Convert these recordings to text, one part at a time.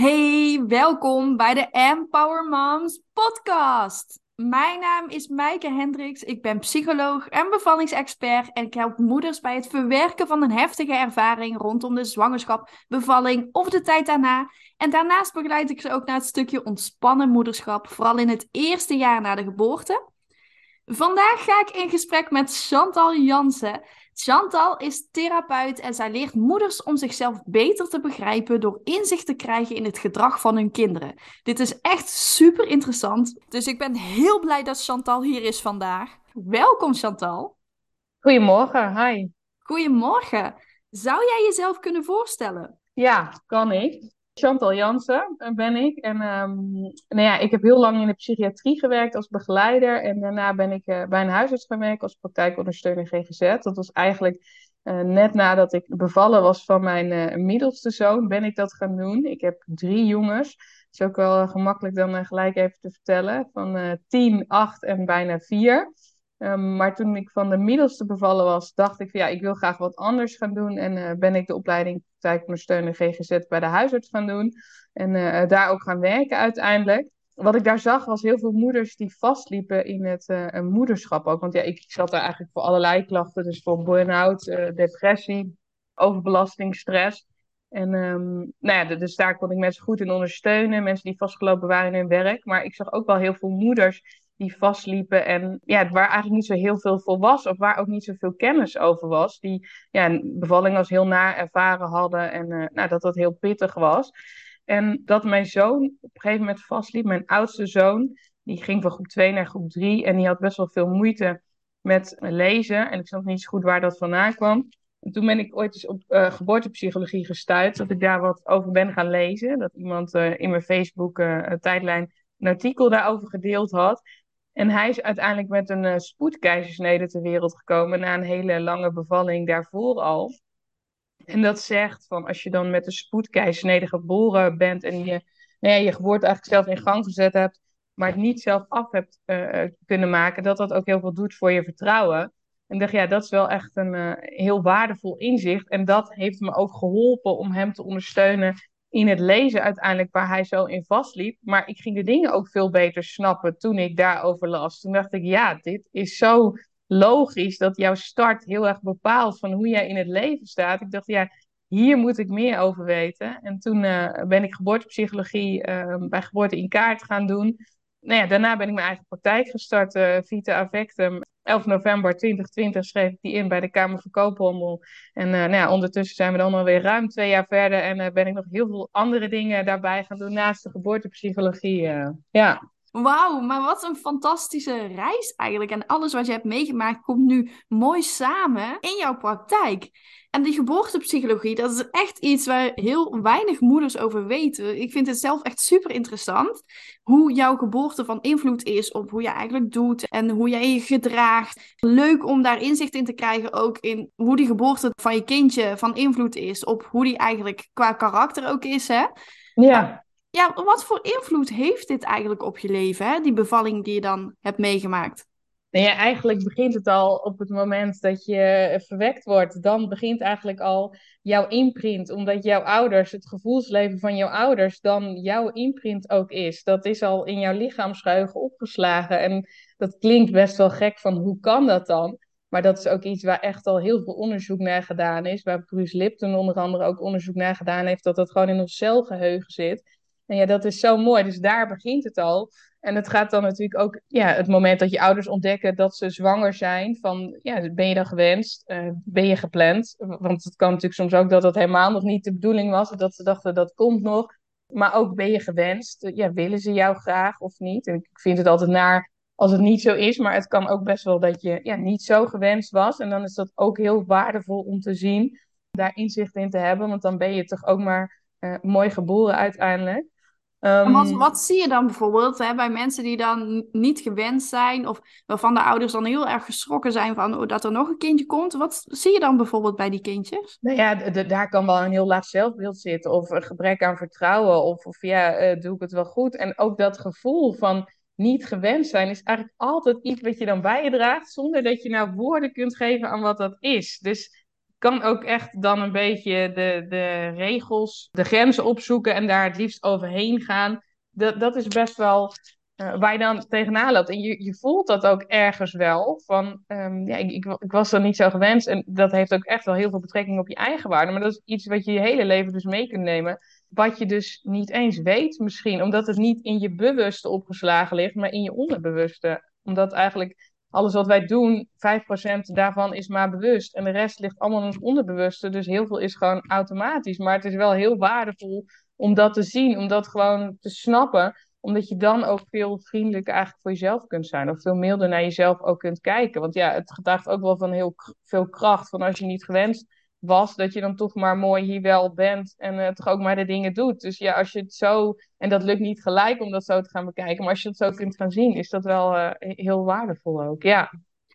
Hey, welkom bij de Empower Moms podcast. Mijn naam is Maaike Hendricks. Ik ben psycholoog en bevallingsexpert en ik help moeders bij het verwerken van een heftige ervaring rondom de zwangerschap, bevalling of de tijd daarna. En daarnaast begeleid ik ze ook naar het stukje ontspannen moederschap, vooral in het eerste jaar na de geboorte. Vandaag ga ik in gesprek met Chantal Jansen. Chantal is therapeut en zij leert moeders om zichzelf beter te begrijpen door inzicht te krijgen in het gedrag van hun kinderen. Dit is echt super interessant. Dus ik ben heel blij dat Chantal hier is vandaag. Welkom Chantal. Goedemorgen, hi. Goedemorgen. Zou jij jezelf kunnen voorstellen? Ja, kan ik. Chantal Jansen eh, ben ik. En um, nou ja, ik heb heel lang in de psychiatrie gewerkt als begeleider. En daarna ben ik uh, bij een huisarts gaan werken als praktijkondersteuner GGZ. Dat was eigenlijk uh, net nadat ik bevallen was van mijn middelste zoon, ben ik dat gaan doen. Ik heb drie jongens. Dat is ook wel gemakkelijk dan gelijk even te vertellen. Van tien, acht en bijna vier. Um, maar toen ik van de middelste bevallen was, dacht ik van ja, ik wil graag wat anders gaan doen. En uh, ben ik de opleiding praktijkondersteuner GGZ bij de huisarts gaan doen. En uh, daar ook gaan werken uiteindelijk. Wat ik daar zag was heel veel moeders die vastliepen in het moederschap ook. Want ja, ik, ik, zat daar eigenlijk voor allerlei klachten. Dus voor burn-out, depressie, overbelasting, stress. En um, nou ja, dus daar kon ik mensen goed in ondersteunen. Mensen die vastgelopen waren in hun werk. Maar ik zag ook wel heel veel moeders die vastliepen en ja, waar eigenlijk niet zo heel veel voor was, of waar ook niet zoveel kennis over was, die ja, bevalling als heel naar ervaren hadden en uh, nou, dat dat heel pittig was. En dat mijn zoon op een gegeven moment vastliep, mijn oudste zoon, die ging van groep 2 naar groep 3 en die had best wel veel moeite met lezen. En ik snap niet zo goed waar dat vandaan kwam. En toen ben ik ooit eens op uh, geboortepsychologie gestuurd, dat ik daar wat over ben gaan lezen. Dat iemand in mijn Facebook-tijdlijn een artikel daarover gedeeld had. En hij is uiteindelijk met een uh, spoedkeizersnede ter wereld gekomen na een hele lange bevalling daarvoor al. En dat zegt van als je dan met een spoedkeizersnede geboren bent en je nou ja, je geboorte eigenlijk zelf in gang gezet hebt, maar het niet zelf af hebt uh, kunnen maken, dat dat ook heel veel doet voor je vertrouwen. En dacht, ja, dat is wel echt een heel waardevol inzicht. En dat heeft me ook geholpen om hem te ondersteunen in het lezen uiteindelijk waar hij zo in vastliep. Maar ik ging de dingen ook veel beter snappen toen ik daarover las. Toen dacht ik, ja, dit is zo logisch dat jouw start heel erg bepaalt van hoe jij in het leven staat. Ik dacht, ja, hier moet ik meer over weten. En toen uh, ben ik geboortepsychologie uh, bij Geboorte in Kaart gaan doen. Nou ja, daarna ben ik mijn eigen praktijk gestart, uh, Vita Avectum. 11 november 2020 schreef ik die in bij de Kamer van Koophandel. En uh, nou ja, ondertussen zijn we dan alweer ruim twee jaar verder. En uh, ben ik nog heel veel andere dingen daarbij gaan doen naast de geboortepsychologie. Uh, ja. Wauw, maar wat een fantastische reis eigenlijk. En alles wat je hebt meegemaakt komt nu mooi samen in jouw praktijk. En die geboortepsychologie, dat is echt iets waar heel weinig moeders over weten. Ik vind het zelf echt super interessant. Hoe jouw geboorte van invloed is op hoe je eigenlijk doet en hoe jij je gedraagt. Leuk om daar inzicht in te krijgen ook in hoe die geboorte van je kindje van invloed is op hoe die eigenlijk qua karakter ook is. Hè? Ja. Ja, wat voor invloed heeft dit eigenlijk op je leven, hè? die bevalling die je dan hebt meegemaakt? Nou ja, eigenlijk begint het al op het moment dat je verwekt wordt. Dan begint eigenlijk al jouw imprint, omdat jouw ouders, het gevoelsleven van jouw ouders, dan jouw imprint ook is. Dat is al in jouw lichaamsgeheugen opgeslagen. En dat klinkt best wel gek van hoe kan dat dan? Maar dat is ook iets waar echt al heel veel onderzoek naar gedaan is. Waar Bruce Lipton onder andere ook onderzoek naar gedaan heeft, dat dat gewoon in ons celgeheugen zit. En ja, dat is zo mooi. Dus daar begint het al. En het gaat dan natuurlijk ook, ja, het moment dat je ouders ontdekken dat ze zwanger zijn, van, ja, ben je dan gewenst? Uh, ben je gepland? Want het kan natuurlijk soms ook dat dat helemaal nog niet de bedoeling was, dat ze dachten dat komt nog. Maar ook ben je gewenst? Ja, willen ze jou graag of niet? En ik vind het altijd naar als het niet zo is, maar het kan ook best wel dat je ja, niet zo gewenst was. En dan is dat ook heel waardevol om te zien, daar inzicht in te hebben, want dan ben je toch ook maar uh, mooi geboren uiteindelijk. Um, wat, wat, zie je dan bijvoorbeeld hè, bij mensen die dan niet gewend zijn, of waarvan de ouders dan heel erg geschrokken zijn van oh, dat er nog een kindje komt? Wat zie je dan bijvoorbeeld bij die kindjes? Nou ja, daar kan wel een heel laag zelfbeeld zitten, of een gebrek aan vertrouwen, of, of ja, uh, doe ik het wel goed? En ook dat gevoel van niet gewend zijn is eigenlijk altijd iets wat je dan bij je draagt, zonder dat je nou woorden kunt geven aan wat dat is. Dus kan ook echt dan een beetje de, de regels, de grenzen opzoeken en daar het liefst overheen gaan. Dat, dat is best wel uh, waar je dan tegenaan loopt. En je, je voelt dat ook ergens wel. Van, um, ja, ik, ik, was er niet zo gewenst. En dat heeft ook echt wel heel veel betrekking op je eigen waarde. Maar dat is iets wat je je hele leven dus mee kunt nemen. Wat je dus niet eens weet misschien. Omdat het niet in je bewuste opgeslagen ligt, maar in je onderbewuste. Omdat eigenlijk alles wat wij doen, 5% daarvan is maar bewust. En de rest ligt allemaal in ons onderbewuste. Dus heel veel is gewoon automatisch. Maar het is wel heel waardevol om dat te zien, om dat gewoon te snappen omdat je dan ook veel vriendelijker eigenlijk voor jezelf kunt zijn. Of veel milder naar jezelf ook kunt kijken. Want ja, het getuigt ook wel van heel veel kracht. Van als je niet gewenst was, dat je dan toch maar mooi hier wel bent. En uh, toch ook maar de dingen doet. Dus ja, als je het zo. En dat lukt niet gelijk om dat zo te gaan bekijken. Maar als je het zo kunt gaan zien, is dat wel uh, heel waardevol ook. Ja.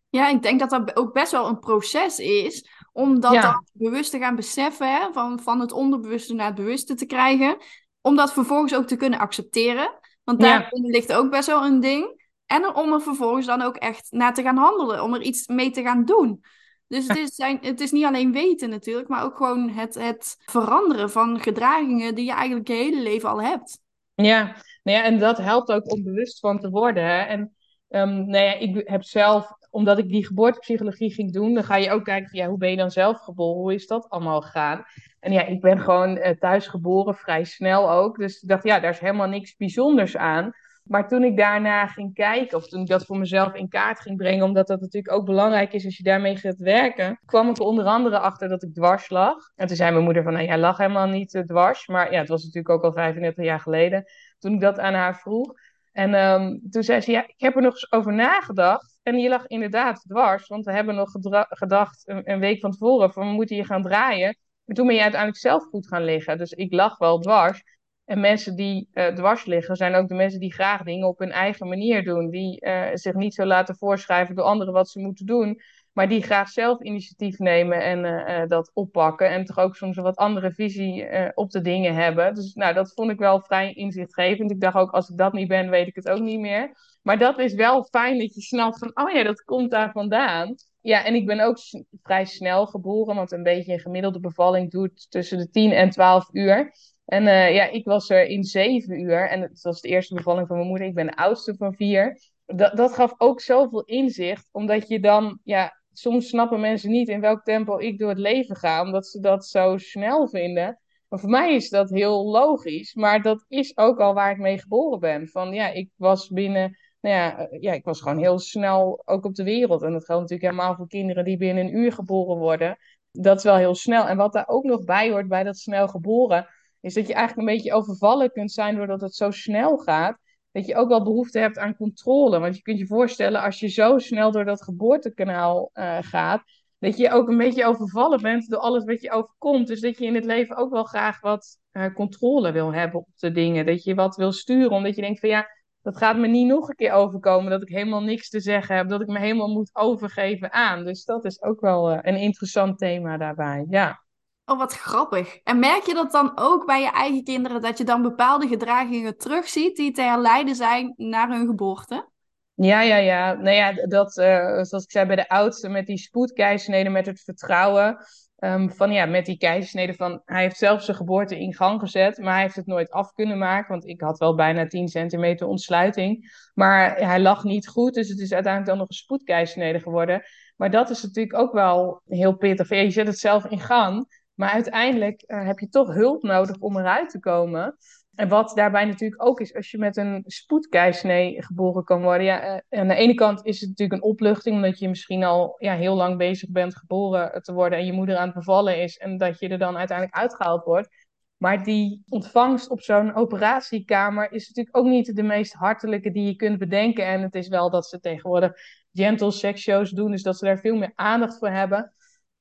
Ja, ik denk dat dat ook best wel een proces is. Om dat dan bewust te gaan beseffen. Hè? Van, van het onderbewuste naar het bewuste te krijgen. Om dat vervolgens ook te kunnen accepteren. Want daar ligt ook best wel een ding. En om er vervolgens dan ook echt naar te gaan handelen. Om er iets mee te gaan doen. Dus het is, zijn, het is niet alleen weten natuurlijk, maar ook gewoon het, het veranderen van gedragingen die je eigenlijk je hele leven al hebt. Ja, nou ja en dat helpt ook om bewust van te worden. En um, nou ja, ik heb zelf, omdat ik die geboortepsychologie ging doen, dan ga je ook kijken van ja, hoe ben je dan zelf geboren? Hoe is dat allemaal gegaan? En ja, ik ben gewoon uh, thuis geboren, vrij snel ook. Dus ik dacht, ja, daar is helemaal niks bijzonders aan. Maar toen ik daarna ging kijken, of toen ik dat voor mezelf in kaart ging brengen, omdat dat natuurlijk ook belangrijk is als je daarmee gaat werken, kwam ik er onder andere achter dat ik dwars lag. En toen zei mijn moeder van, nou, jij lag helemaal niet uh, dwars. Maar ja, het was natuurlijk ook al 35 jaar geleden toen ik dat aan haar vroeg. En um, toen zei ze, ja, ik heb er nog eens over nagedacht. En je lag inderdaad dwars, want we hebben nog gedacht een, een, week van tevoren van we moeten je gaan draaien. Maar toen ben je uiteindelijk zelf goed gaan liggen. Dus ik lag wel dwars. En mensen die uh, dwars liggen, zijn ook de mensen die graag dingen op hun eigen manier doen. Die uh, zich niet zo laten voorschrijven door anderen wat ze moeten doen. Maar die graag zelf initiatief nemen en uh, dat oppakken. En toch ook soms een wat andere visie op de dingen hebben. Dus nou, dat vond ik wel vrij inzichtgevend. Ik dacht ook, als ik dat niet ben, weet ik het ook niet meer. Maar dat is wel fijn dat je snapt van, oh ja, dat komt daar vandaan. Ja, en ik ben ook vrij snel geboren, want een beetje een gemiddelde bevalling doet tussen de 10 en 12 uur. En uh, ja, ik was er in 7 uur en het was de eerste bevalling van mijn moeder. Ik ben de oudste van vier. Dat, dat gaf ook zoveel inzicht, omdat je dan, ja, soms snappen mensen niet in welk tempo ik door het leven ga, omdat ze dat zo snel vinden. Maar voor mij is dat heel logisch, maar dat is ook al waar ik mee geboren ben. Van ja, ik was binnen nou ja, eh, ja, ik was gewoon heel snel ook op de wereld. En dat geldt natuurlijk helemaal voor kinderen die binnen een uur geboren worden. Dat is wel heel snel. En wat daar ook nog bij hoort bij dat snel geboren, is dat je eigenlijk een beetje overvallen kunt zijn doordat het zo snel gaat. Dat je ook wel behoefte hebt aan controle. Want je kunt je voorstellen, als je zo snel door dat geboortekanaal uh, gaat, dat je ook een beetje overvallen bent door alles wat je overkomt. Dus dat je in het leven ook wel graag wat uh, controle wil hebben op de dingen. Dat je wat wil sturen, omdat je denkt van ja, dat gaat me niet nog een keer overkomen. Dat ik helemaal niks te zeggen heb. Dat ik me helemaal moet overgeven aan. Dus dat is ook wel uh, een interessant thema daarbij. Ja. Oh, wat grappig. En merk je dat dan ook bij je eigen kinderen? Dat je dan bepaalde gedragingen terugziet die te herleiden zijn naar hun geboorte? Ja, ja, ja. Nou ja, dat, uh, zoals ik zei bij de oudste met die spoedkeisneden, met het vertrouwen. Um, van ja, met die keizersnede van hij heeft zelf zijn geboorte in gang gezet, maar hij heeft het nooit af kunnen maken, want ik had wel bijna 10 centimeter ontsluiting, maar hij lag niet goed, dus het is uiteindelijk dan nog een spoedkeizersnede geworden. Maar dat is natuurlijk ook wel heel pittig. Je zet het zelf in gang, maar uiteindelijk uh, heb je toch hulp nodig om eruit te komen. En wat daarbij natuurlijk ook is, als je met een spoedkeisnee geboren kan worden. Ja, eh, aan de ene kant is het natuurlijk een opluchting, omdat je misschien al ja, heel lang bezig bent geboren te worden en je moeder aan het bevallen is en dat je er dan uiteindelijk uitgehaald wordt. Maar die ontvangst op zo'n operatiekamer is natuurlijk ook niet de meest hartelijke die je kunt bedenken. En het is wel dat ze tegenwoordig gentle sex shows doen, dus dat ze daar veel meer aandacht voor hebben.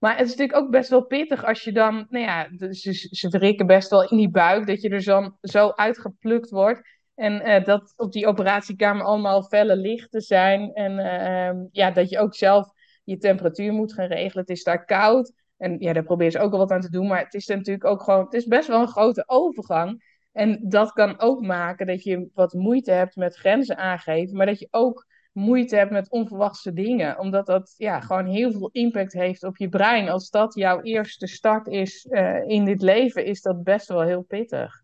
Maar het is natuurlijk ook best wel pittig als je dan, nou ja, ze, ze wrikken best wel in die buik, dat je er zo, zo uitgeplukt wordt. En uh, dat op die operatiekamer allemaal felle lichten zijn. En uh, ja, dat je ook zelf je temperatuur moet gaan regelen. Het is daar koud. En ja, daar probeer je ook al wat aan te doen. Maar het is natuurlijk ook gewoon, het is best wel een grote overgang. En dat kan ook maken dat je wat moeite hebt met grenzen aangeven. Maar dat je ook moeite hebt met onverwachte dingen. Omdat dat ja, gewoon heel veel impact heeft op je brein. Als dat jouw eerste start is uh, in dit leven, is dat best wel heel pittig.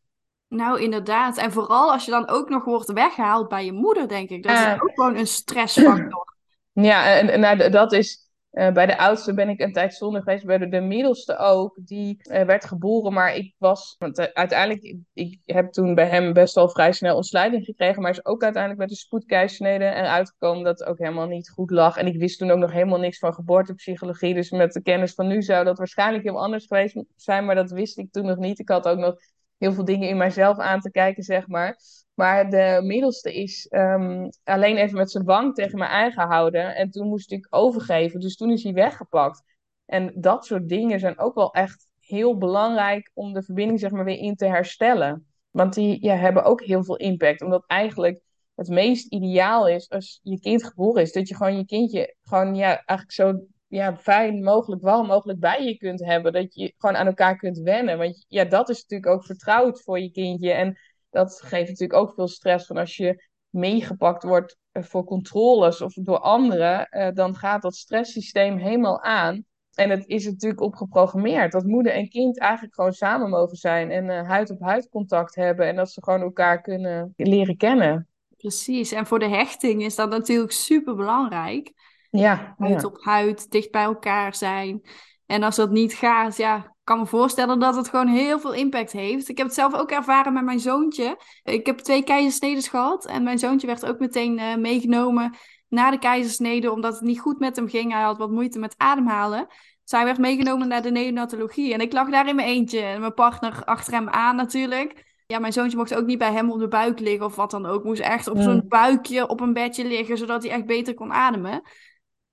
Nou, inderdaad. En vooral als je dan ook nog wordt weggehaald bij je moeder, denk ik. Dat is ook gewoon een stressfactor. Ja, en, en nou, dat is uh, bij de oudste ben ik een tijd zonder geweest, bij de, de middelste ook. Die uh, werd geboren, maar ik was. Want uh, uiteindelijk, ik, heb toen bij hem best wel vrij snel ontsluiting gekregen. Maar is ook uiteindelijk met de spoedkeizersnede en uitgekomen dat ook helemaal niet goed lag. En ik wist toen ook nog helemaal niks van geboortepsychologie. Dus met de kennis van nu zou dat waarschijnlijk heel anders geweest zijn. Maar dat wist ik toen nog niet. Ik had ook nog heel veel dingen in mijzelf aan te kijken, zeg maar. Maar de middelste is um, alleen even met zijn wang tegen me aangehouden. En toen moest ik overgeven. Dus toen is hij weggepakt. En dat soort dingen zijn ook wel echt heel belangrijk om de verbinding zeg maar, weer in te herstellen. Want die ja, hebben ook heel veel impact. Omdat eigenlijk het meest ideaal is als je kind geboren is. Dat je gewoon je kindje gewoon ja, eigenlijk zo ja, fijn mogelijk, warm mogelijk bij je kunt hebben. Dat je gewoon aan elkaar kunt wennen. Want ja, dat is natuurlijk ook vertrouwd voor je kindje. En dat geeft natuurlijk ook veel stress van als je meegepakt wordt eh, voor controles of door anderen, uh, dan gaat dat stresssysteem helemaal aan. En het is natuurlijk op geprogrammeerd dat moeder en kind eigenlijk gewoon samen mogen zijn en huid op huid contact hebben en dat ze gewoon elkaar kunnen leren kennen. Precies, en voor de hechting is dat natuurlijk super belangrijk. Ja, huid ja. op huid, dicht bij elkaar zijn. En als dat niet gaat, ja, kan me voorstellen dat het gewoon heel veel impact heeft. Ik heb het zelf ook ervaren met mijn zoontje. Ik heb twee keizersnedes gehad. En mijn zoontje werd ook meteen uh, meegenomen na de keizersnede, omdat het niet goed met hem ging. Hij had wat moeite met ademhalen. Dus hij werd meegenomen naar de neonatologie. En ik lag daar in mijn eentje. En mijn partner achter hem aan natuurlijk. Ja, mijn zoontje mocht ook niet bij hem op de buik liggen of wat dan ook. Moest echt op zo'n buikje op een bedje liggen, zodat hij echt beter kon ademen.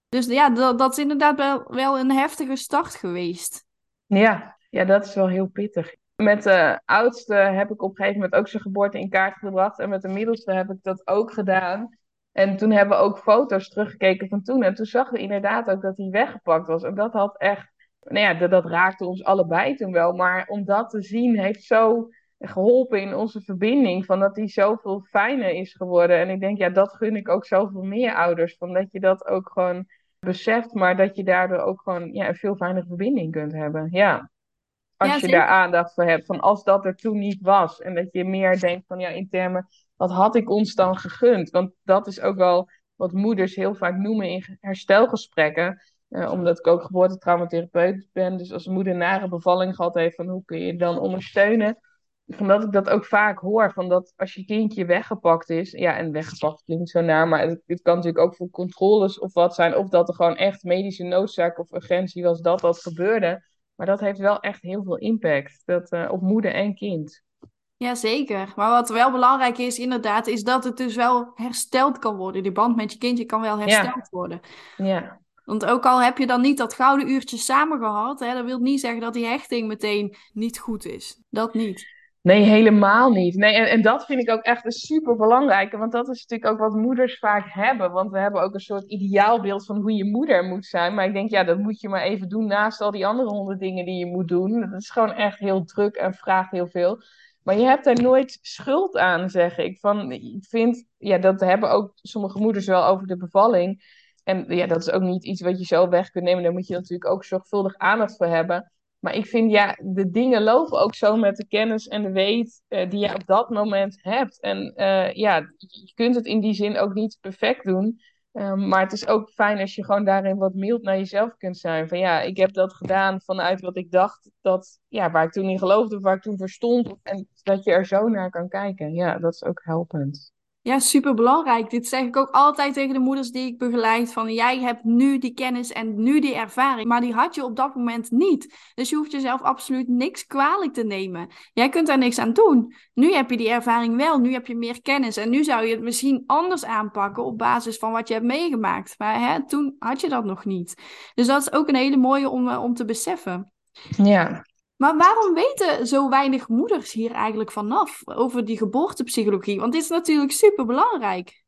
Dus ja, dat, dat is inderdaad wel, wel een heftige start geweest. Ja, ja, dat is wel heel pittig. Met de oudste heb ik op een gegeven moment ook zijn geboorte in kaart gebracht. En met de middelste heb ik dat ook gedaan. En toen hebben we ook foto's teruggekeken van toen. En toen zag we inderdaad ook dat hij weggepakt was. En dat had echt, nou ja, dat, dat raakte ons allebei toen wel. Maar om dat te zien heeft zo geholpen in onze verbinding. Van dat hij zoveel fijner is geworden. En ik denk, ja, dat gun ik ook zoveel meer ouders. Van dat je dat ook gewoon beseft, maar dat je daardoor ook gewoon ja, een veel fijnere verbinding kunt hebben. Ja. Als Ja, je zeker. daar aandacht voor hebt, van als dat er toen niet was. En dat je meer denkt van ja, in termen, wat had ik ons dan gegund? Want dat is ook wel wat moeders heel vaak noemen in herstelgesprekken. Eh, omdat ik ook geboortetraumatherapeut ben. Dus als een moeder een nare bevalling gehad heeft, van hoe kun je dan ondersteunen? Omdat ik dat ook vaak hoor, van dat als je kindje weggepakt is, ja, en weggepakt klinkt zo naar, maar het, het kan natuurlijk ook voor controles of wat zijn, of dat er gewoon echt medische noodzaak of urgentie was dat dat gebeurde. Maar dat heeft wel echt heel veel impact dat, eh, op moeder en kind. Jazeker. Maar wat wel belangrijk is, inderdaad, is dat het dus wel hersteld kan worden. Die band met je kindje kan wel hersteld worden. Ja, Want ook al heb je dan niet dat gouden uurtje samen gehad, hè, dat wil niet zeggen dat die hechting meteen niet goed is. Dat niet. Nee, helemaal niet. Nee, en, en dat vind ik ook echt een super belangrijke, want dat is natuurlijk ook wat moeders vaak hebben. Want we hebben ook een soort ideaalbeeld van hoe je moeder moet zijn. Maar ik denk, ja, dat moet je maar even doen naast al die andere honderd dingen die je moet doen. Dat is gewoon echt heel druk en vraagt heel veel. Maar je hebt daar nooit schuld aan, zeg ik. Van, ik vind, ja, dat hebben ook sommige moeders wel over de bevalling. En ja, dat is ook niet iets wat je zo weg kunt nemen. Daar moet je natuurlijk ook zorgvuldig aandacht voor hebben. Maar ik vind, ja, de dingen lopen ook zo met de kennis en de weet eh, die je op dat moment hebt. En eh, ja, je kunt het in die zin ook niet perfect doen. Um, maar het is ook fijn als je gewoon daarin wat mild naar jezelf kunt zijn. Van ja, ik heb dat gedaan vanuit wat ik dacht, dat, ja, waar ik toen in geloofde, of waar ik toen voor stond. En dat je er zo naar kan kijken. Ja, dat is ook helpend. Ja, super belangrijk. Dit zeg ik ook altijd tegen de moeders die ik begeleid. Van jij hebt nu die kennis en nu die ervaring, maar die had je op dat moment niet. Dus je hoeft jezelf absoluut niks kwalijk te nemen. Jij kunt daar niks aan doen. Nu heb je die ervaring wel, nu heb je meer kennis. En nu zou je het misschien anders aanpakken op basis van wat je hebt meegemaakt. Maar hè, toen had je dat nog niet. Dus dat is ook een hele mooie om, eh, om te beseffen. Ja, Maar waarom weten zo weinig moeders hier eigenlijk vanaf over die geboortepsychologie? Want dit is natuurlijk super belangrijk.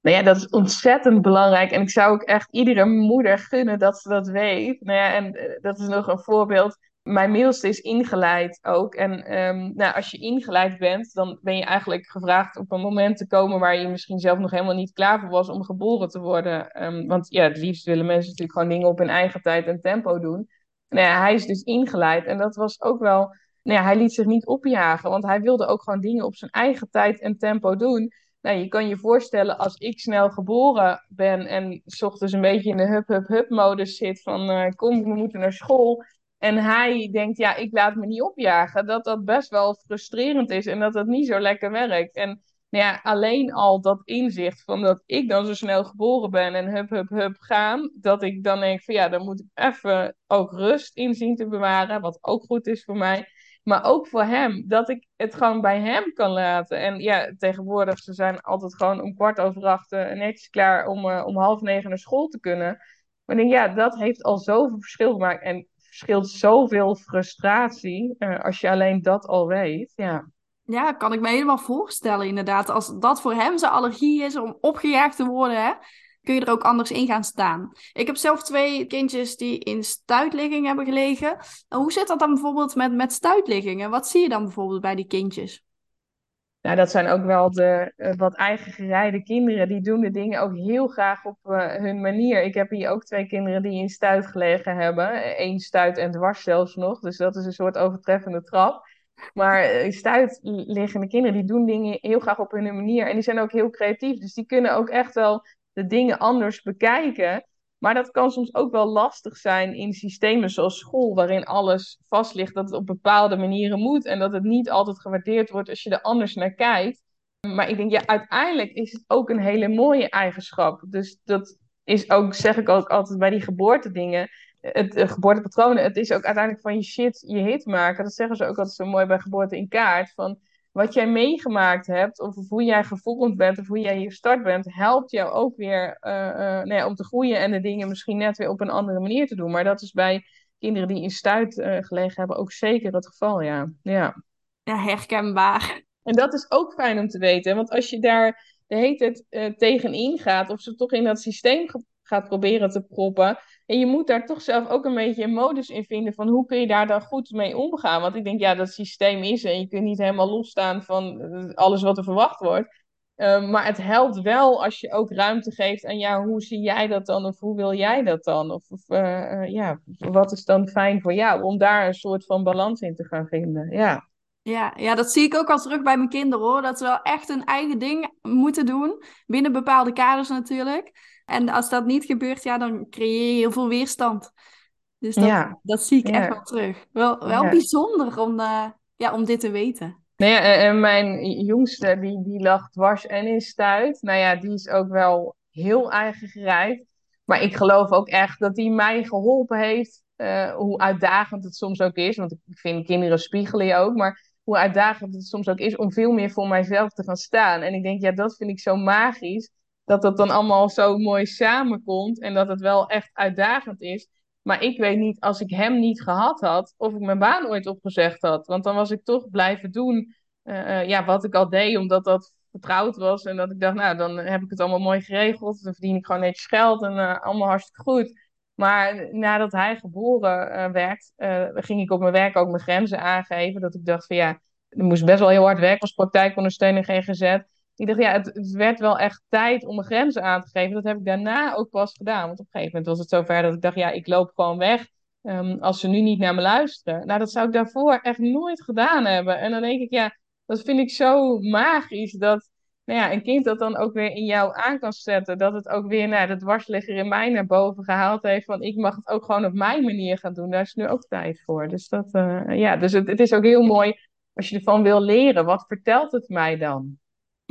Nou ja, dat is ontzettend belangrijk. En ik zou ook echt iedere moeder gunnen dat ze dat weet. Nou ja, en eh, dat is nog een voorbeeld. mijn middelste is ingeleid ook. En ehm, nou, als je ingeleid bent, dan ben je eigenlijk gevraagd op een moment te komen waar je misschien zelf nog helemaal niet klaar voor was om geboren te worden. Ehm, want ja, het liefst willen mensen natuurlijk gewoon dingen op hun eigen tijd en tempo doen. Nou hij is dus ingeleid en dat was ook wel. Nou ja, hij liet zich niet opjagen, want hij wilde ook gewoon dingen op zijn eigen tijd en tempo doen. Nou, je kan je voorstellen als ik snel geboren ben en s ochtends een beetje in de hup-hup-hup modus zit van uh, kom, we moeten naar school en hij denkt, ja, ik laat me niet opjagen. Dat dat best wel frustrerend is en dat dat niet zo lekker werkt. En nou ja, alleen al dat inzicht van dat ik dan zo snel geboren ben en hup, hup, hup gaan. Dat ik dan denk van ja, dan moet ik even ook rust inzien te bewaren. Wat ook goed is voor mij. Maar ook voor hem, dat ik het gewoon bij hem kan laten. En ja, tegenwoordig, ze zijn altijd gewoon om kwart over acht uh, netjes klaar om, uh, om half negen naar school te kunnen. Maar denk, ja, dat heeft al zoveel verschil gemaakt. En scheelt zoveel frustratie uh, als je alleen dat al weet. Ja. Ja, kan ik me helemaal voorstellen inderdaad. Als dat voor hem zijn allergie is om opgejaagd te worden, hè, kun je er ook anders in gaan staan. Ik heb zelf twee kindjes die in stuitligging hebben gelegen. Hoe zit dat dan bijvoorbeeld met, met stuitliggingen? Wat zie je dan bijvoorbeeld bij die kindjes? Nou, dat zijn ook wel de uh, wat eigen gerijde kinderen. Die doen de dingen ook heel graag op uh, hun manier. Ik heb hier ook twee kinderen die in stuit gelegen hebben. Eén stuit en dwars zelfs nog. Dus dat is een soort overtreffende trap. Maar uh, stuit liggende kinderen, die doen dingen heel graag op hun manier. En die zijn ook heel creatief. Dus die kunnen ook echt wel de dingen anders bekijken. Maar dat kan soms ook wel lastig zijn in systemen zoals school, waarin alles vast ligt dat het op bepaalde manieren moet en dat het niet altijd gewaardeerd wordt als je er anders naar kijkt. Maar ik denk, ja, uiteindelijk is het ook een hele mooie eigenschap. Dus dat is ook, zeg ik ook altijd bij die geboortedingen, het uh, geboortepatronen, het is ook uiteindelijk van je shit je hit maken. Dat zeggen ze ook altijd zo mooi bij geboorte in kaart. Van wat jij meegemaakt hebt, of hoe jij gevormd bent, of hoe jij hier start bent, helpt jou ook weer uh, uh, nou ja, om te groeien en de dingen misschien net weer op een andere manier te doen. Maar dat is bij kinderen die in stuit uh, gelegen hebben ook zeker het geval, ja. Ja, ja herkenbaar. En dat is ook fijn om te weten, want als je daar de hele tijd tegenin gaat, of ze toch in dat systeem gaat proberen te proppen, en je moet daar toch zelf ook een beetje een modus in vinden van hoe kun je daar dan goed mee omgaan. Want ik denk, ja, dat systeem is en je kunt niet helemaal losstaan van eh, alles wat er verwacht wordt. Uh, maar het helpt wel als je ook ruimte geeft aan, ja, hoe zie jij dat dan? Of hoe wil jij dat dan? Of, of uh, ja, wat is dan fijn voor jou? Om daar een soort van balans in te gaan vinden, ja. Ja, ja, dat zie ik ook al terug bij mijn kinderen hoor. Dat ze wel echt hun eigen ding moeten doen. Binnen bepaalde kaders natuurlijk. En als dat niet gebeurt, ja, dan creëer je heel veel weerstand. Dus dat, ja. dat zie ik ja. echt wel terug. Wel, wel ja. bijzonder om, uh, ja, om dit te weten. Nou ja, en mijn jongste, die, die lag dwars en in stuit. Nou ja, die is ook wel heel eigen gereid. Maar ik geloof ook echt dat die mij geholpen heeft. Uh, hoe uitdagend het soms ook is. Want ik vind kinderen spiegelen je ook. Maar hoe uitdagend het soms ook is om veel meer voor mijzelf te gaan staan. En ik denk, ja, dat vind ik zo magisch dat dat dan allemaal zo mooi samenkomt en dat het wel echt uitdagend is. Maar ik weet niet, als ik hem niet gehad had, of ik mijn baan ooit opgezegd had. Want dan was ik toch blijven doen uh, uh, ja, wat ik al deed, omdat dat vertrouwd was. En dat ik dacht, nou, dan heb ik het allemaal mooi geregeld. Dan verdien ik gewoon netjes geld en uh, allemaal hartstikke goed. Maar nadat hij geboren werd, ging ik op mijn werk ook mijn grenzen aangeven. Dat ik dacht van ja, ik moest best wel heel hard werken als praktijkondersteuner GGZ ik dacht, ja, het, werd wel echt tijd om mijn grenzen aan te geven. Dat heb ik daarna ook pas gedaan. Want op een gegeven moment was het zover dat ik dacht, ja, ik loop gewoon weg. Um, als ze nu niet naar me luisteren. Nou, dat zou ik daarvoor echt nooit gedaan hebben. En dan denk ik, ja, dat vind ik zo magisch. Dat nou ja, een kind dat dan ook weer in jou aan kan zetten. Dat het ook weer nou, de dwarsligger in mij naar boven gehaald heeft. Van ik mag het ook gewoon op mijn manier gaan doen. Daar is nu ook tijd voor. Dus, dat, uh, ja, dus het, het is ook heel mooi als je ervan wil leren. Wat vertelt het mij dan?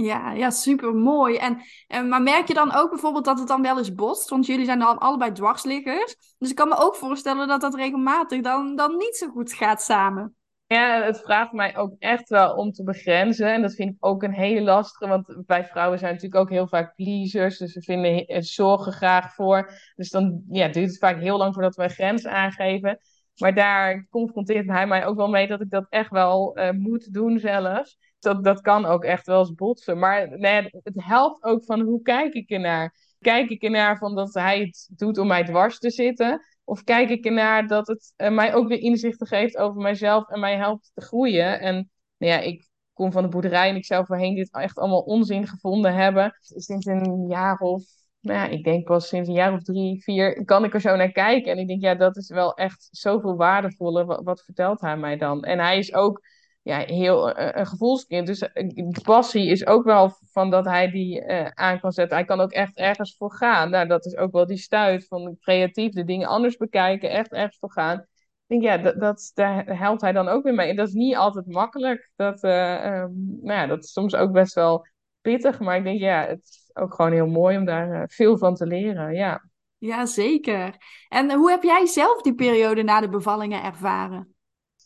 Ja, ja, super mooi. En, en, maar merk je dan ook bijvoorbeeld dat het dan wel eens botst? Want jullie zijn dan allebei dwarsliggers. Dus ik kan me ook voorstellen dat dat regelmatig dan, dan niet zo goed gaat samen. Ja, het vraagt mij ook echt wel om te begrenzen. En dat vind ik ook een hele lastige. Want wij vrouwen zijn natuurlijk ook heel vaak pleasers. Dus we vinden het zorgen graag voor. Dus dan ja, duurt het vaak heel lang voordat we een grens aangeven. Maar daar confronteert hij mij ook wel mee dat ik dat echt wel uh, moet doen zelfs dat, dat kan ook echt wel eens botsen. Maar nee, het helpt ook van hoe kijk ik ernaar. Kijk ik ernaar van dat hij het doet om mij dwars te zitten? Of kijk ik ernaar dat het eh, mij ook weer inzichten geeft over mijzelf en mij helpt te groeien? En nou ja, ik kom van de boerderij en ik zou voorheen dit echt allemaal onzin gevonden hebben. Sinds een jaar of, nou ja, ik denk pas sinds een jaar of drie, vier, kan ik er zo naar kijken. En ik denk, ja, dat is wel echt zoveel waardevoller. Wat, wat vertelt hij mij dan? En hij is ook ja, heel uh, een gevoelskind. Dus de passie is ook wel van dat hij die aan kan zetten. Hij kan ook echt ergens voor gaan. Nou, dat is ook wel die stuit van creatief de dingen anders bekijken, echt ergens voor gaan. Ik denk, ja, dat, dat, daar helpt hij dan ook weer mee. En dat is niet altijd makkelijk. Dat, um, nou ja, dat is soms ook best wel pittig. Maar ik denk, ja, het is ook gewoon heel mooi om daar veel van te leren. Ja. ja, zeker. En hoe heb jij zelf die periode na de bevallingen ervaren?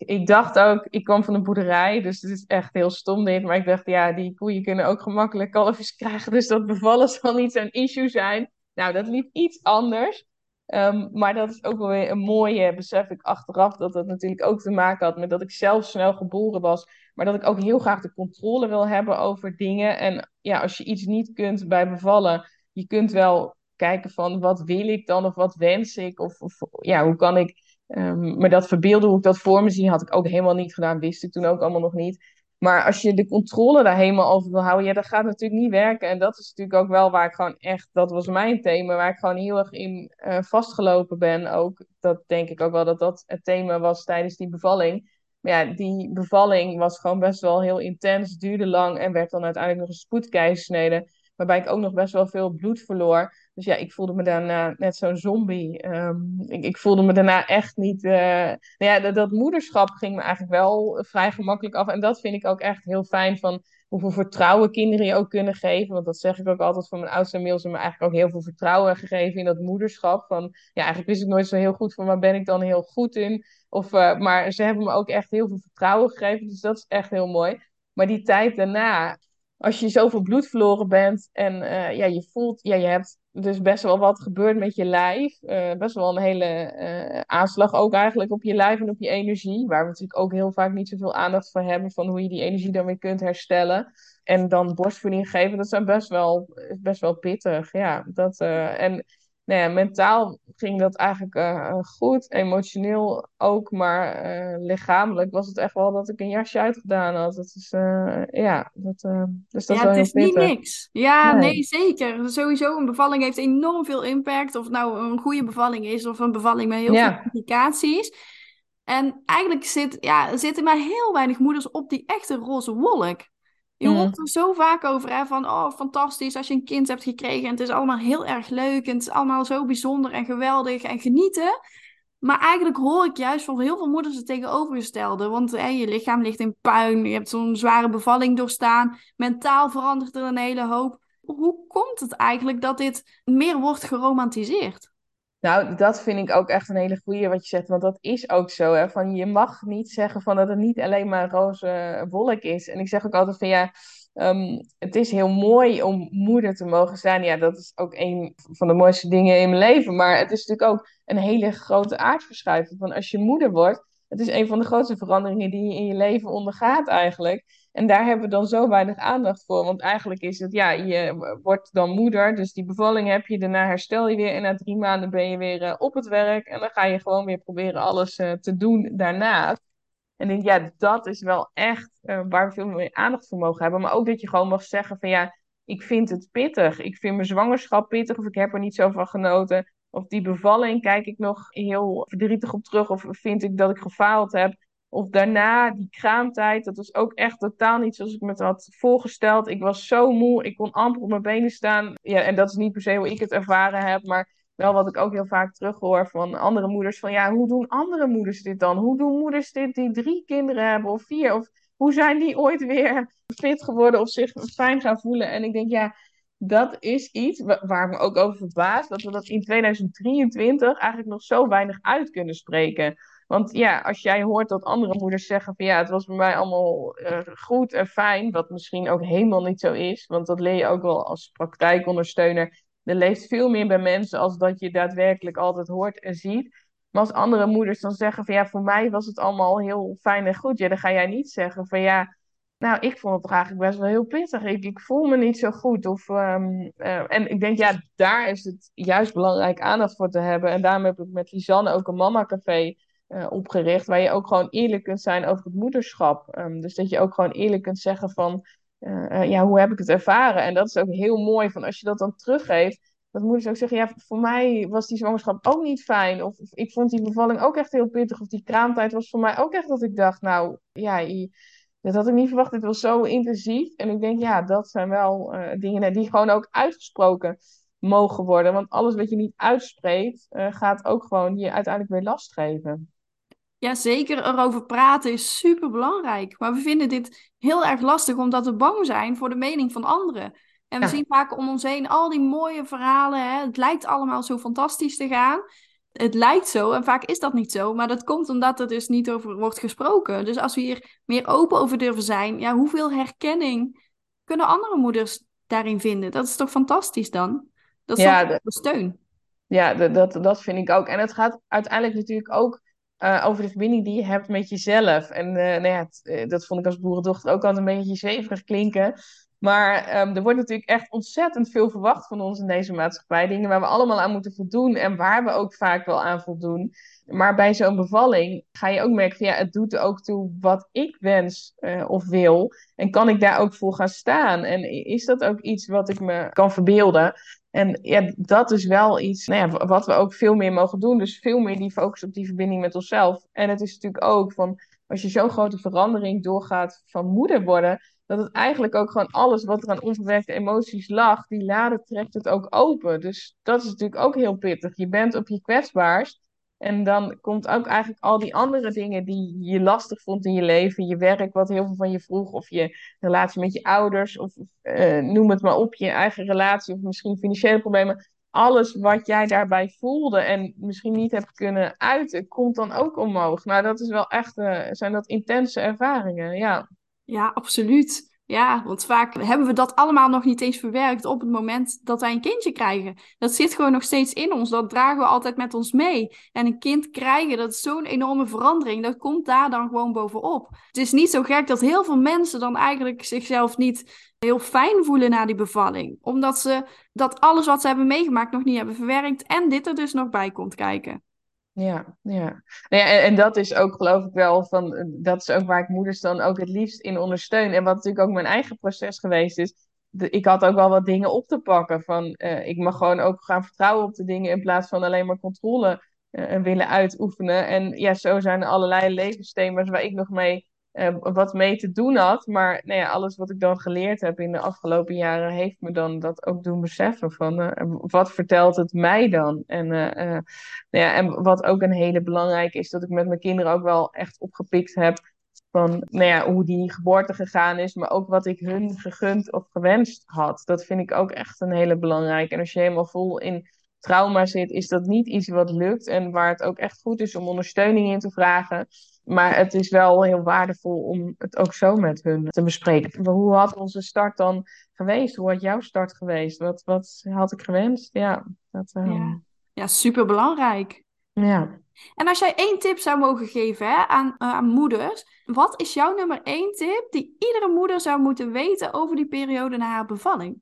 Ik dacht ook, ik kwam van een boerderij, dus het is echt heel stom dit. Maar ik dacht, ja, die koeien kunnen ook gemakkelijk kalfjes krijgen. Dus dat bevallen zal niet zo'n issue zijn. Nou, dat liep iets anders. Um, maar dat is ook wel weer een mooie, besef ik achteraf, dat dat natuurlijk ook te maken had met dat ik zelf snel geboren was. Maar dat ik ook heel graag de controle wil hebben over dingen. En ja, als je iets niet kunt bij bevallen, je kunt wel kijken van wat wil ik dan of wat wens ik? Of, of ja, hoe kan ik Um, maar dat verbeelden hoe ik dat voor me zie, had ik ook helemaal niet gedaan. Wist ik toen ook allemaal nog niet. Maar als je de controle daar helemaal over wil houden, ja, dat gaat natuurlijk niet werken. En dat is natuurlijk ook wel waar ik gewoon echt, dat was mijn thema, waar ik gewoon heel erg in uh, vastgelopen ben. Ook, dat denk ik ook wel dat dat het thema was tijdens die bevalling. Maar ja, die bevalling was gewoon best wel heel intens, duurde lang en werd dan uiteindelijk nog een spoedkeizersnede. Waarbij ik ook nog best wel veel bloed verloor. Dus ja, ik voelde me daarna net zo'n zombie. Um, ik, voelde me daarna echt niet. Uh... Nou ja, dat, moederschap ging me eigenlijk wel vrij gemakkelijk af. En dat vind ik ook echt heel fijn van hoeveel vertrouwen kinderen je ook kunnen geven. Want dat zeg ik ook altijd van mijn oudste mails. Ze me eigenlijk ook heel veel vertrouwen gegeven in dat moederschap. Van ja, eigenlijk wist ik nooit zo heel goed van waar ben ik dan heel goed in. Of, uh, maar ze hebben me ook echt heel veel vertrouwen gegeven. Dus dat is echt heel mooi. Maar die tijd daarna, als je zoveel bloed verloren bent en uh, ja, je voelt, ja, je hebt dus best wel wat gebeurt met je lijf. Uh, best wel een hele uh, aanslag ook eigenlijk op je lijf en op je energie. Waar we natuurlijk ook heel vaak niet zoveel aandacht voor hebben. Van hoe je die energie dan weer kunt herstellen. En dan borstvoeding geven, dat is best wel, best wel pittig. Ja, dat, en nou ja, mentaal ging dat eigenlijk uh, goed. Emotioneel ook. Maar uh, lichamelijk was het echt wel dat ik een jasje uitgedaan had. Dat is, uh, ja, dat, dus dat ja, het is niet niks. Ja, nee. nee. zeker. Sowieso, een bevalling heeft enorm veel impact. Of het nou een goede bevalling is of een bevalling met heel Ja. veel complicaties. En eigenlijk zit, ja, zitten maar heel weinig moeders op die echte roze wolk. Je Mm. hoort er zo vaak over, hè, van oh, fantastisch als je een kind hebt gekregen en het is allemaal heel erg leuk en het is allemaal zo bijzonder en geweldig en genieten. Maar eigenlijk hoor ik juist van heel veel moeders het tegenovergestelde. Want hè, je lichaam ligt in puin, je hebt zo'n zware bevalling doorstaan, mentaal verandert er een hele hoop. Hoe komt het eigenlijk dat dit meer wordt geromantiseerd? Nou, dat vind ik ook echt een hele goeie wat je zegt. Want dat is ook zo. Hè? Van, je mag niet zeggen van dat het niet alleen maar roze wolk is. En ik zeg ook altijd van ja, ehm, het is heel mooi om moeder te mogen zijn. Ja, dat is ook een van de mooiste dingen in mijn leven. Maar het is natuurlijk ook een hele grote aardverschuiving. Van als je moeder wordt, het is een van de grootste veranderingen die je in je leven ondergaat eigenlijk. En daar hebben we dan zo weinig aandacht voor. Want eigenlijk is het, ja, je wordt dan moeder. Dus die bevalling heb je. Daarna herstel je weer. En na drie maanden ben je weer uh, op het werk. En dan ga je gewoon weer proberen alles uh, te doen daarnaast. En ik denk, ja, dat is wel echt uh, waar we veel meer aandacht voor mogen hebben. Maar ook dat je gewoon mag zeggen van, ja, ik vind het pittig. Ik vind mijn zwangerschap pittig. Of ik heb er niet zo van genoten. Of die bevalling kijk ik nog heel verdrietig op terug. Of vind ik dat ik gefaald heb. Of daarna, die kraamtijd, dat was ook echt totaal niet zoals ik me had voorgesteld. Ik was zo moe, ik kon amper op mijn benen staan. Ja, en dat is niet per se hoe ik het ervaren heb, maar wel wat ik ook heel vaak terughoor van andere moeders. Van ja, hoe doen andere moeders dit dan? Hoe doen moeders dit die drie kinderen hebben of vier? Of hoe zijn die ooit weer fit geworden of zich fijn gaan voelen? En ik denk, ja, dat is iets waar ik me ook over verbaas. Dat we dat in 2023 eigenlijk nog zo weinig uit kunnen spreken. Want ja, als jij hoort dat andere moeders zeggen van ja, het was bij mij allemaal uh, goed en fijn, wat misschien ook helemaal niet zo is, want dat leer je ook wel als praktijkondersteuner. Er leeft veel meer bij mensen als dat je daadwerkelijk altijd hoort en ziet. Maar als andere moeders dan zeggen van ja, voor mij was het allemaal heel fijn en goed, ja, dan ga jij niet zeggen van ja, Nou, ik vond het eigenlijk best wel heel pittig. Ik, ik voel me niet zo goed. Of, ehm, eh, en ik denk, ja, daar is het juist belangrijk aandacht voor te hebben. En daarom heb ik met Lisanne ook een mama-café uh, opgericht. Waar je ook gewoon eerlijk kunt zijn over het moederschap. Ehm, dus dat je ook gewoon eerlijk kunt zeggen van, uh, ja, hoe heb ik het ervaren? En dat is ook heel mooi, van als je dat dan teruggeeft. Dat moeders ook zeggen, ja, voor mij was die zwangerschap ook niet fijn. Of, of ik vond die bevalling ook echt heel pittig. Of die kraamtijd was voor mij ook echt dat ik dacht, nou, ja... Dat had ik niet verwacht. Dit was zo intensief. En ik denk, ja, dat zijn wel dingen die gewoon ook uitgesproken mogen worden. Want alles wat je niet uitspreekt, gaat ook gewoon je uiteindelijk weer last geven. Ja, zeker. Erover praten is super belangrijk. Maar we vinden dit heel erg lastig omdat we bang zijn voor de mening van anderen. En we ja. zien vaak om ons heen al die mooie verhalen. Hè? Het lijkt allemaal zo fantastisch te gaan het lijkt zo en vaak is dat niet zo, maar dat komt omdat er dus niet over wordt gesproken. Dus als we hier meer open over durven zijn, ja, hoeveel herkenning kunnen andere moeders daarin vinden? Dat is toch fantastisch dan? Dat is ja, de, steun. Ja, dat, dat vind ik ook. En het gaat uiteindelijk natuurlijk ook uh, over de verbinding die je hebt met jezelf. En uh, nou ja, het, dat vond ik als boerendochter ook altijd een beetje zweverig klinken. Maar um, er wordt natuurlijk echt ontzettend veel verwacht van ons in deze maatschappij. Dingen waar we allemaal aan moeten voldoen en waar we ook vaak wel aan voldoen. Maar bij zo'n bevalling ga je ook merken van ja, het doet er ook toe wat ik wens of wil. En kan ik daar ook voor gaan staan? En is dat ook iets wat ik me kan verbeelden? En ja, dat is wel iets nou ja, wat we ook veel meer mogen doen. Dus veel meer die focus op die verbinding met onszelf. En het is natuurlijk ook van als je zo'n grote verandering doorgaat van moeder worden dat het eigenlijk ook gewoon alles wat er aan onverwerkte emoties lag, die lade trekt het ook open. Dus dat is natuurlijk ook heel pittig. Je bent op je kwetsbaarst. En dan komt ook eigenlijk al die andere dingen die je lastig vond in je leven, je werk, wat heel veel van je vroeg, of je relatie met je ouders, of uh, noem het maar op, je eigen relatie, of misschien financiële problemen. Alles wat jij daarbij voelde en misschien niet hebt kunnen uiten, komt dan ook omhoog. Nou, dat is wel echt, uh, zijn dat intense ervaringen, ja. Ja, absoluut. Ja, want vaak hebben we dat allemaal nog niet eens verwerkt op het moment dat wij een kindje krijgen. Dat zit gewoon nog steeds in ons. Dat dragen we altijd met ons mee. En een kind krijgen, dat is zo'n enorme verandering. Dat komt daar dan gewoon bovenop. Het is niet zo gek dat heel veel mensen dan eigenlijk zichzelf niet heel fijn voelen na die bevalling. Omdat ze dat alles wat ze hebben meegemaakt nog niet hebben verwerkt. En dit er dus nog bij komt kijken. Ja, ja. Nou ja en, en, dat is ook geloof ik wel van, eh, dat is ook waar ik moeders dan ook het liefst in ondersteun. En wat natuurlijk ook mijn eigen proces geweest is, de, ik had ook wel wat dingen op te pakken. Van, uh, ik mag gewoon ook gaan vertrouwen op de dingen in plaats van alleen maar controle uh, willen uitoefenen. En ja, zo zijn er allerlei levensthema's waar ik nog mee uh, wat mee te doen had. Maar nou ja, alles wat ik dan geleerd heb in de afgelopen jaren heeft me dan dat ook doen beseffen van uh, wat vertelt het mij dan? En, uh, nou ja, en wat ook een hele belangrijke is, dat ik met mijn kinderen ook wel echt opgepikt heb van nou ja, hoe die geboorte gegaan is, maar ook wat ik hun gegund of gewenst had. Dat vind ik ook echt een hele belangrijke. En als je helemaal vol in trauma zit, is dat niet iets wat lukt en waar het ook echt goed is om ondersteuning in te vragen. Maar het is wel heel waardevol om het ook zo met hun te bespreken. Hoe had onze start dan geweest? Hoe had jouw start geweest? Wat, wat had ik gewenst? Ja, dat, uh... ja. ja super belangrijk. Ja. En als jij één tip zou mogen geven hè, aan, uh, aan moeders, wat is jouw nummer één tip die iedere moeder zou moeten weten over die periode na haar bevalling?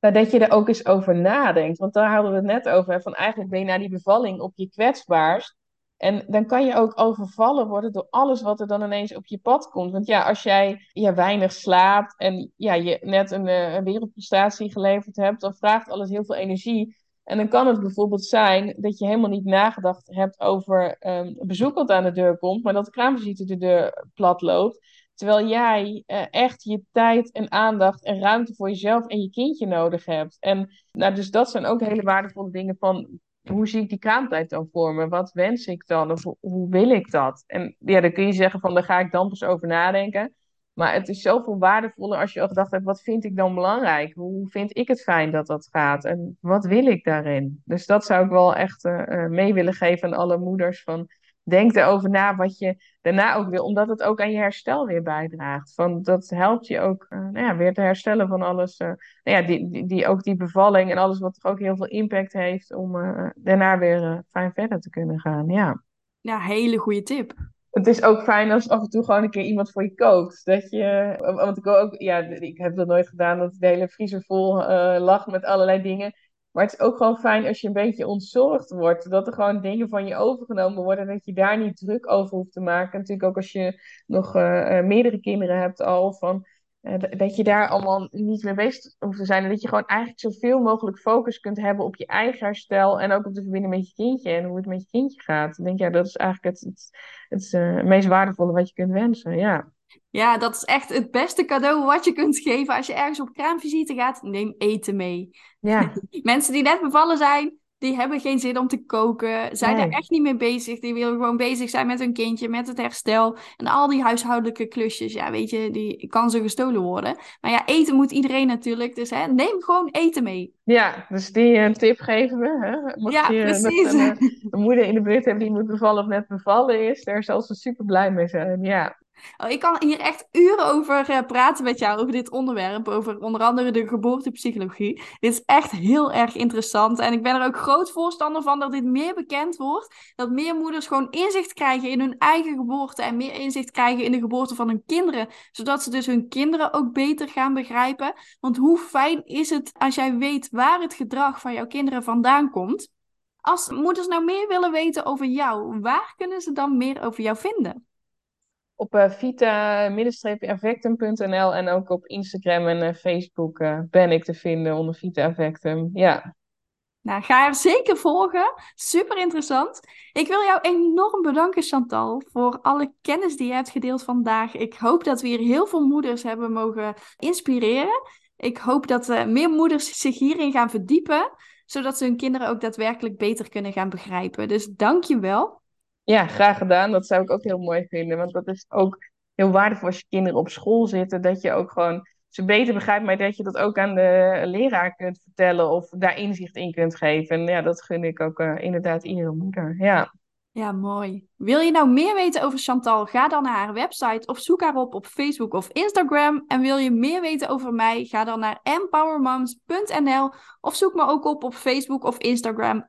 Nou, dat je er ook eens over nadenkt. Want daar hadden we het net over. Hè, van eigenlijk ben je na die bevalling op je kwetsbaarst. En dan kan je ook overvallen worden door alles wat er dan ineens op je pad komt. Want ja, als jij ja, weinig slaapt en ja, je net een, eh, een wereldprestatie geleverd hebt, dan vraagt alles heel veel energie. En dan kan het bijvoorbeeld zijn dat je helemaal niet nagedacht hebt over um, bezoek wat aan de deur komt, maar dat de kraamvisite de deur plat loopt. Terwijl jij uh, echt je tijd en aandacht en ruimte voor jezelf en je kindje nodig hebt. En nou, dus dat zijn ook hele waardevolle dingen van hoe zie ik die kraamtijd dan voor me? Wat wens ik dan? Of hoe wil ik dat? En ja, dan kun je zeggen van, daar ga ik dan pas over nadenken. Maar het is zoveel waardevoller als je al gedacht hebt, wat vind ik dan belangrijk? Hoe vind ik het fijn dat dat gaat? En wat wil ik daarin? Dus dat zou ik wel echt uh, mee willen geven aan alle moeders. Van, denk erover na wat je daarna ook wil, omdat het ook aan je herstel weer bijdraagt. Van, dat helpt je ook uh, nou ja, weer te herstellen van alles. Uh, nou ja, die, die, die, ook die bevalling en alles wat ook heel veel impact heeft om uh, daarna weer fijn verder te kunnen gaan. Ja. ja, hele goede tip. het is ook fijn als af en toe gewoon een keer iemand voor je kookt. Dat je, want ik, ook, ja, ik heb dat nooit gedaan, dat de hele vriezer vol lag met allerlei dingen. Maar het is ook gewoon fijn als je een beetje ontzorgd wordt. Dat er gewoon dingen van je overgenomen worden. Dat je daar niet druk over hoeft te maken. Natuurlijk ook als je nog uh, meerdere kinderen hebt al. Van, uh, dat je daar allemaal niet mee bezig hoeft te zijn. En dat je gewoon eigenlijk zoveel mogelijk focus kunt hebben op je eigen herstel. En ook op de verbinding met je kindje. En hoe het met je kindje gaat. Ik denk, ja, dat is eigenlijk het, het, het meest waardevolle wat je kunt wensen. Ja. Ja, dat is echt het beste cadeau wat je kunt geven als je ergens op kraamvisite gaat. Neem eten mee. Ja. Mensen die net bevallen zijn, die hebben geen zin om te koken. Zijn Nee. er echt niet mee bezig. Die willen gewoon bezig zijn met hun kindje, met het herstel. En al die huishoudelijke klusjes, ja, weet je, die kan ze gestolen worden. Maar ja, eten moet iedereen natuurlijk. Dus hè, neem gewoon eten mee. Ja, dus die eh, tip geven we. Hè? Mocht Ja, je precies. een, eh, een moeder in de buurt hebben die moet bevallen of net bevallen is, daar zal ze super blij mee zijn. Ja, Oh, ik kan hier echt uren over eh, praten met jou, over dit onderwerp. Over onder andere de geboortepsychologie. Dit is echt heel erg interessant. En ik ben er ook groot voorstander van dat dit meer bekend wordt. Dat meer moeders gewoon inzicht krijgen in hun eigen geboorte. En meer inzicht krijgen in de geboorte van hun kinderen. Zodat ze dus hun kinderen ook beter gaan begrijpen. Want hoe fijn is het als jij weet waar het gedrag van jouw kinderen vandaan komt. Als moeders nou meer willen weten over jou, waar kunnen ze dan meer over jou vinden? Op uh, vita-effectum.nl en ook op Instagram en uh, Facebook uh, ben ik te vinden onder Vita Effectum. Ja. Nou, ga er zeker volgen. Super interessant. Ik wil jou enorm bedanken, Chantal, voor alle kennis die je hebt gedeeld vandaag. Ik hoop dat we hier heel veel moeders hebben mogen inspireren. Ik hoop dat meer moeders zich hierin gaan verdiepen, zodat ze hun kinderen ook daadwerkelijk beter kunnen gaan begrijpen. Dus dank je wel. Ja, graag gedaan. Dat zou ik ook heel mooi vinden. Want dat is ook heel waardevol als je kinderen op school zitten. Dat je ook gewoon ze beter begrijpt, maar dat je dat ook aan de leraar kunt vertellen of daar inzicht in kunt geven. En ja, dat gun ik ook uh, inderdaad iedere moeder. Ja. Ja, mooi. Wil je nou meer weten over Chantal? Ga dan naar haar website of zoek haar op op Facebook of Instagram. En wil je meer weten over mij? Ga dan naar empowermoms.nl of zoek me ook op op Facebook of Instagram